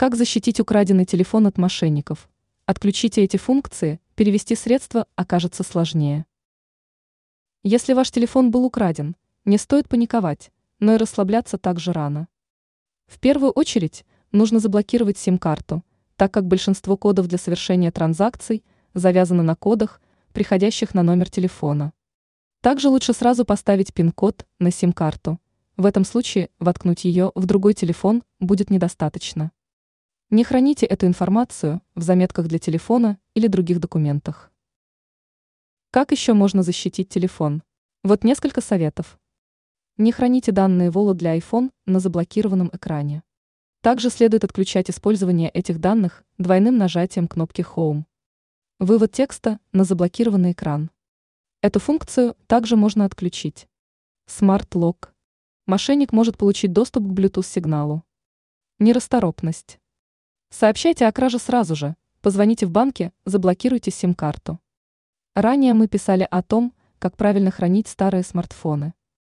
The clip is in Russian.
Как защитить украденный телефон от мошенников? Отключите эти функции, перевести средства окажется сложнее. Если ваш телефон был украден, не стоит паниковать, но и расслабляться также рано. В первую очередь нужно заблокировать сим-карту, так как большинство кодов для совершения транзакций завязано на кодах, приходящих на номер телефона. Также лучше сразу поставить пин-код на сим-карту. В этом случае воткнуть ее в другой телефон будет недостаточно. Не храните эту информацию в заметках для телефона или других документах. Как еще можно защитить телефон? Вот несколько советов. Не храните данные Wallet для iPhone на заблокированном экране. Также следует отключать использование этих данных двойным нажатием кнопки Home. Вывод текста на заблокированный экран. Эту функцию также можно отключить. Smart Lock. Мошенник может получить доступ к Bluetooth-сигналу. Нерасторопность. Сообщайте о краже сразу же, позвоните в банке, заблокируйте сим-карту. Ранее мы писали о том, как правильно хранить старые смартфоны.